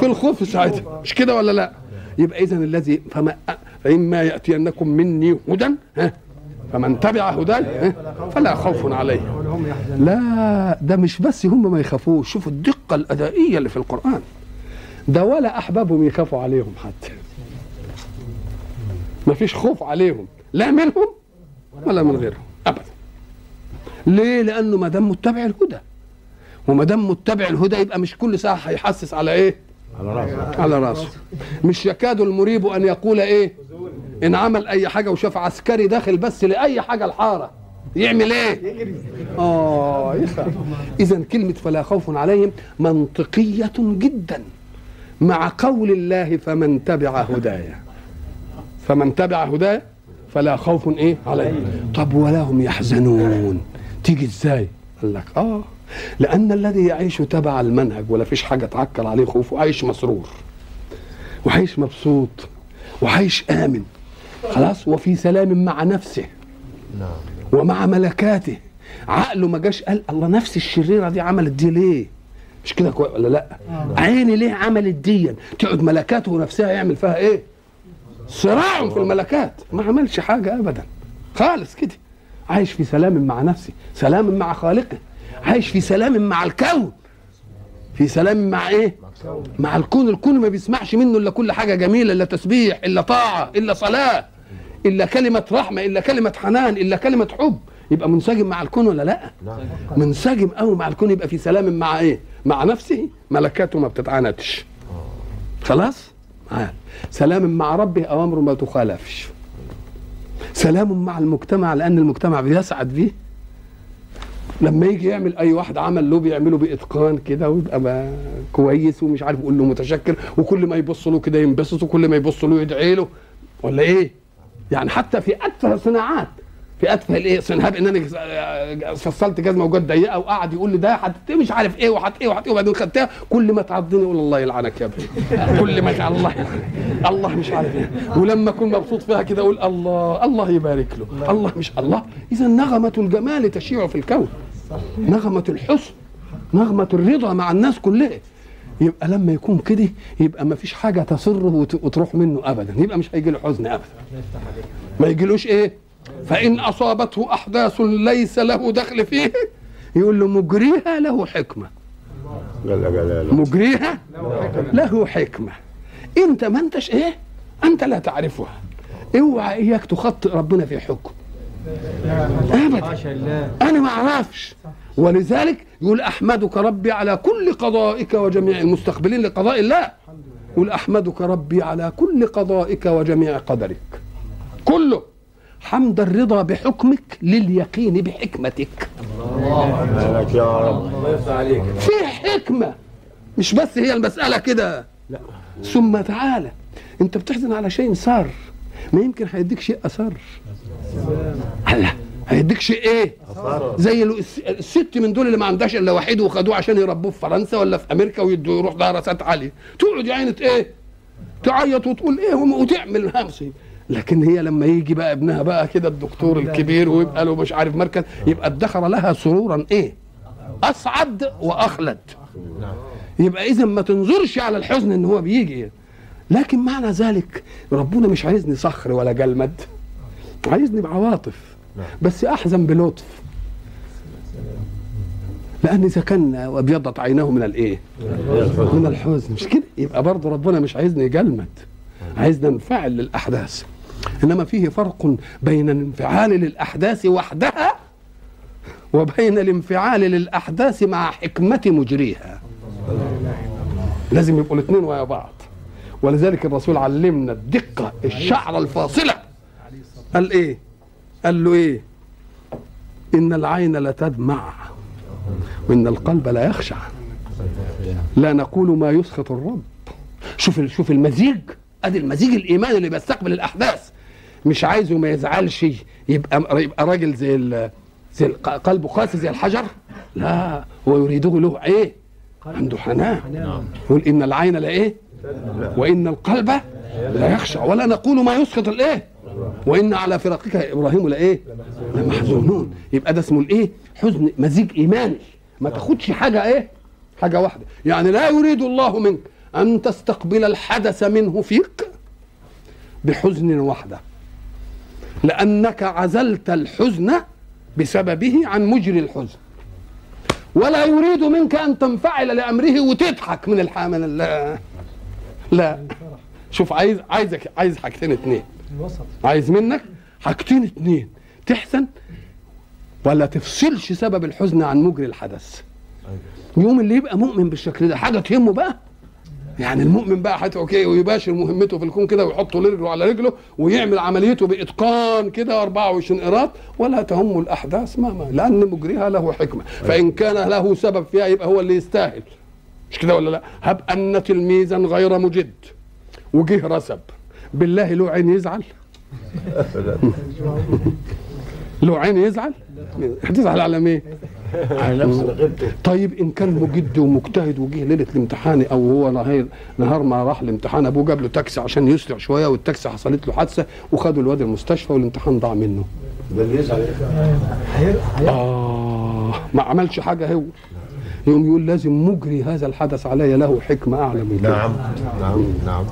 في الخوف ساعتها. مش كده ولا لا؟ يبقى اذا الذي فما فإما يأتينكم مني هدى ها؟ فمن تبع هداي ها فلا خوف عليه لا ده مش بس هم ما يخافوش شوفوا الدقة الأدائية اللي في القرآن. ده ولا أحبابهم يخافوا عليهم حتى. ما فيش خوف عليهم لا منهم ولا من غيرهم أبدا. ليه؟ لأنه ما دام متبع الهدى. وما دام متبع الهدى يبقى مش كل ساعة هيحسس على إيه؟ على راسه. على راسه. مش يكاد المريب أن يقول إيه؟ إن عمل أي حاجة وشاف عسكري داخل بس لأي حاجة الحارة. يعمل إيه؟ آه اذا كلمة فلا خوف عليهم منطقية جدا. مع قول الله فمن تبع هدايا. فمن تبع هدايا فلا خوف إيه عليهم. طب ولا هم يحزنون؟ تيجي إزاي؟ قال لك آه. لأن الذي يعيش تبع المنهج ولا فيش حاجة تعكر عليه خوفه عايش مسرور. وعايش مبسوط. وعايش آمن. خلاص وفي سلام مع نفسه. ومع ملكاته. عقله ما جاش قال الله نفس الشريرة دي عملت دي ليه؟ مش كده ولا لأ؟ عيني ليه عملت دي؟ تقعد ملكاته نفسها يعمل فيها إيه؟ صراع في الملكات. ما عملش حاجة ابدا. خالص كده. عايش في سلام مع نفسه سلام مع خالقه. عايش في سلام مع الكون. في سلام مع إيه؟ مع الكون. الكون ما بيسمعش منه إلا كل حاجة جميلة إلا تسبيح إلا طاعة إلا صلاة إلا كلمة رحمة إلا كلمة حنان إلا كلمة حب. يبقى منسجم مع الكون ولا لأ؟ نعم. منسجم قوي مع الكون. يبقى في سلام مع إيه؟ مع نفسه. ملكاته ما بتتعاندش خلاص؟ معاه سلام مع ربه أوامره ما تخالفش. سلام مع المجتمع لأن المجتمع بيسعد بيه لما يجي يعمل أي واحد عمل له بيعمله بإتقان كده ويبقى كويس ومش عارف يقول له متشكر وكل ما يبص له كده ينبسط وكل ما يبص له يدعي له. ولا إيه؟ يعني حتى في اتفه الصناعات في اتفه الإيه؟ صنهاب إن أنا فصلت جزمة وجت ضيقة وقعد يقول لي ده حت مش عارف إيه وحت إيه وحت إيه وبعدين خدتها. كل ما تعضني يقول الله يلعنك يا ابني. كل ما الله يلعنك. الله مش عارف إيه. ولما أكون مبسوط فيها كده أقول الله الله يبارك له. الله مش الله. إذا نغمة الجمال تشيع في الكون. نغمة الحسن نغمة الرضا مع الناس كلها. يبقى لما يكون كده يبقى ما فيش حاجة تسره وت- وتروح منه ابدا. يبقى مش هيجي له حزن ابدا. ما يجيلوش إيه؟ فإن أصابته أحداث ليس له دخل فيه يقول له مجريها له حكمة. مجريها له حكمة. أنت ما أنتش إيه؟ أنت لا تعرفها. اوعى إياك تخطئ ربنا في حكم. أبدا. أنا ما أعرفش. ولذلك يقول أحمدك ربي على كل قضائك وجميع المستقبلين لقضاء الله. يقول أحمدك ربي على كل قضائك وجميع قدرك. كله. حمد الرضا بحكمك لليقين بحكمتك. مالك يا رب. في حكمة. مش بس هي المسألة كده. لا. ثم تعالى أنت بتحزن على شيء صار. ما يمكن هيديك شيء الله هيديك شيء إيه؟ زي ال- الس- الست من دول اللي ما عندهاش إلا وحيد وخدوه عشان يربوه في فرنسا ولا في أمريكا ويدوا يروح دراسات عاليه تقعد يا عينة إيه؟ تعيط وتقول إيه وتعمل. همسي لكن هي لما يجي بقى ابنها بقى كده الدكتور الكبير ويبقى له مش عارف مركز يبقى ادخر لها سرورا إيه؟ اسعد وأخلد. يبقى اذا ما تنظرش على الحزن إن هو بيجي. لكن معنى ذلك ربنا مش عايزني صخر ولا جلمد. عايزني بعواطف بس أحزن بلطف. لأن إذا كان وابيضت عيناه من الإيه؟ من الحزن. مش كده؟ يبقى برضه ربنا مش عايزني جلمد عايزنا ننفعل للأحداث. إنما فيه فرق بين الانفعال للأحداث وحدها وبين الانفعال للأحداث مع حكمة مجريها. لازم يبقوا الاثنين ويا بعض. ولذلك الرسول علمنا الدقة الشعره الفاصلة. قال إيه؟ قال له إيه؟ إن العين لتدمع وإن القلب لا يخشع. لا نقول ما يسخط الرب. شوف شوف المزيج. أدي المزيج الايماني اللي بيستقبل الأحداث. مش عايزه ما يزعلش يبقى يبقى راجل زي زي قلبه قاسي زي الحجر. لا هو يريده له إيه؟ عنده حنان. يقول إن العين لا إيه؟ وإن القلب لا يخشع. ولا نقول ما يسخط الإيه؟ وإن على فراقك يا إبراهيم لايه لمحزونون. يبقى ده اسمه الايه حزن مزيج إيماني. ما تاخدش حاجة إيه؟ حاجة واحدة. يعني لا يريد الله منك أن تستقبل الحدث منه فيك بحزن وحده لأنك عزلت الحزن بسببه عن مجري الحزن. ولا يريد منك أن تنفعل لأمره وتضحك من الح من ال- لا. شوف عايز عايزك عايز حاجتين اتنين. الوسط. عايز منك حاجتين اتنين. تحزن ولا تفصلش سبب الحزن عن مجري الحدث. يوم اللي يبقى مؤمن بالشكل ده حاجة تهمه بقى. يعني المؤمن بقى حتى أوكي ويباشر مهمته في الكون كده ويحط رجله على رجله ويعمل عمليته بإتقان كده 24 قيراط ولا تهم الأحداث مهما لأن مجريها له حكمة. فإن كان له سبب فيها يبقى هو اللي يستاهل. مش كده ولا لا؟ هب أن تلميذا غير مجد وجه رسب. بالله له عين يزعل. له عين يزعل؟ هتزعل على مين؟ على نفس غيرته طيب إن كان مجد ومجتهد وجه ليلة الامتحان أو هو نهار نهار ما راح الامتحان أبوه جاب له تاكسي عشان يسرع شوية والتاكسي حصلت له حادثة وخدوا الواد المستشفى والامتحان ضاع منه. ده اللي يزعل. آه ما عملش حاجة هو. يقوم يقول لازم مجري هذا الحدث علي له حكمة أعلى من نعم نعم نعم.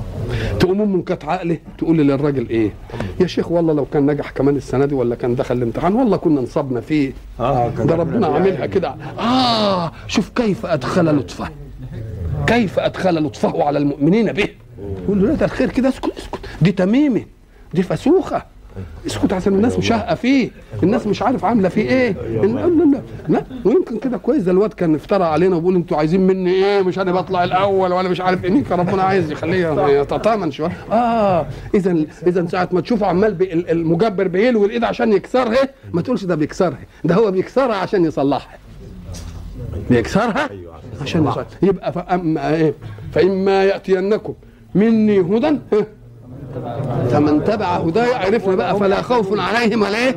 تقوم أمه كانت عقله تقول للراجل إيه؟ يا شيخ والله لو كان نجح كمان السنة دي ولا كان دخل الامتحان والله كنا نصبنا فيه. آه كان ده ربنا عاملها كده. آه شوف كيف أدخل لطفه. كيف أدخل لطفه على المؤمنين به. يقول له لا ده الخير كده اسكت اسكت. دي تميمة دي فسوخة. اسكت عشان الناس مشهقه فيه. الناس مش عارف عاملة فيه إيه. لا لا لا ويمكن كده كويس. ده الواد كان افترى علينا وبيقول أنتوا عايزين مني إيه؟ مش أنا بطلع الأول ولا مش عارف إيه. كان ربنا عايز يخليه يتطامن شوية. آه. إذا إذا ساعة ما تشوفه عمال المجبر بيلوي الإيد عشان يكسرها ما تقولش ده بيكسرها. ده هو بيكسرها عشان يصلحها. بيكسرها؟ عشان يصلحها. يبقى فأما إيه؟ فإما يأتينكم مني هدى فمن تبع هداي عرفنا بقى فلا خوف عليهم ولا إيه؟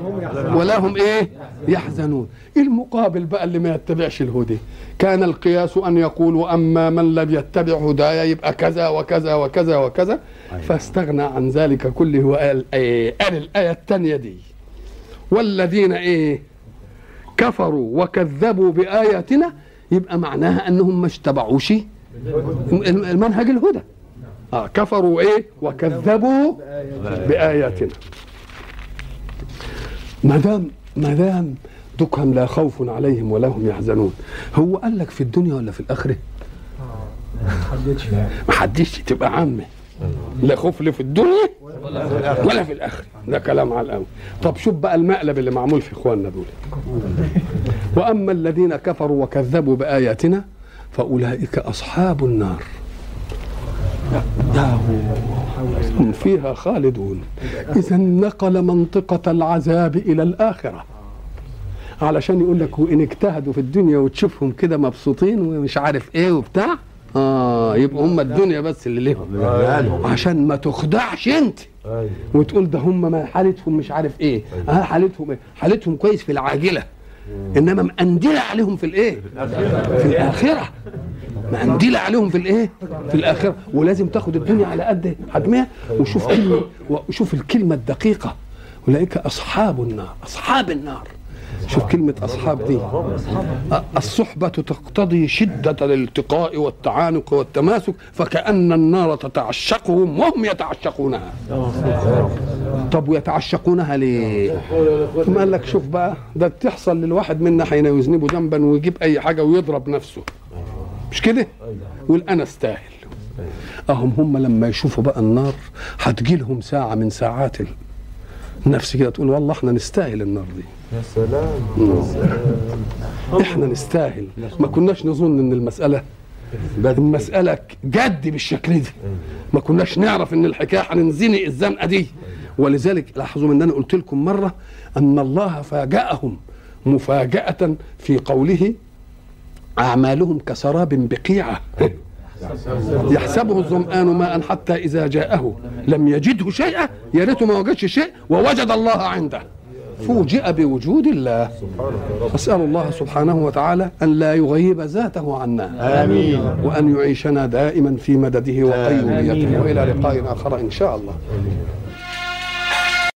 ولا هم إيه؟ يحزنون. المقابل بقى اللي ما يتبعش الهدى كان القياس أن يقول واما من لم يتبع هدايا يبقى كذا وكذا وكذا وكذا. فاستغنى عن ذلك كله وقال إيه قال الآية الثانية دي. والذين إيه؟ كفروا وكذبوا بآياتنا يبقى معناها أنهم ما اتبعوش المنهج الهدى. آه كفروا إيه؟ وكذبوا بآياتنا. ما دام ما دام دكهم لا خوف عليهم ولا هم يحزنون هو قال لك في الدنيا ولا في الآخرة؟ ما حدش تبقى عامة. لا خوف لا في الدنيا ولا في الآخرة. ده كلام على الأول. طب شوف بقى المقلب اللي معمول في إخواننا دول. وأما الذين كفروا وكذبوا بآياتنا فأولئك أصحاب النار. فيها خالدون. إذا نقل منطقة العذاب إلى الآخرة. علشان يقول لك وان اجتهدوا في الدنيا وتشوفهم كده مبسوطين ومش عارف إيه وبتاع. آه يبقى هم الدنيا بس اللي لهم عشان ما تخدعش أنت. أيوه. وتقول ده هم ما حالتهم مش عارف إيه. آه حالتهم إيه؟ حالتهم كويس في العاجلة. إنما مقندله عليهم في الإيه؟ في الآخرة. مقندله عليهم في الإيه؟ في الآخرة. ولازم تاخد الدنيا على قد حجمها وشوف كلمه وشوف الكلمة الدقيقة. أولئك أصحاب النار. أصحاب النار. شوف كلمة أصحاب دي. الصحبة تقتضي شدة الالتقاء والتعانق والتماسك فكأن النار تتعشقهم وهم يتعشقونها. طب ويتعشقونها ليه؟ ثم قال لك شوف بقى ده بتحصل للواحد منا حين يذنب ذنبا ويجيب أي حاجة ويضرب نفسه. مش كده؟ يقول أنا استاهل. أهم هم لما يشوفوا بقى النار هتجي لهم ساعة من ساعات النفس كده تقول والله إحنا نستاهل النار دي. يا سلام. إحنا نستاهل. ما كناش نظن إن المسألة المسألة جد بالشكل ده. ما كناش نعرف إن الحكاية هننزنق الزنقة دي. ولذلك لاحظوا ان أنا قلت لكم مرة أن الله فاجأهم مفاجأة في قوله أعمالهم كسراب بقيعة. يحسبه الظمآن ماء حتى إذا جاءه. لم يجده شيئا يا ريته ما وجدش شيء ووجد الله عنده. فوجئ بوجود الله. أسأل الله سبحانه وتعالى أن لا يغيب ذاته عنا. آمين. وأن يعيشنا دائما في مدده وقيوميته. وإلى لقاء آخر إن شاء الله.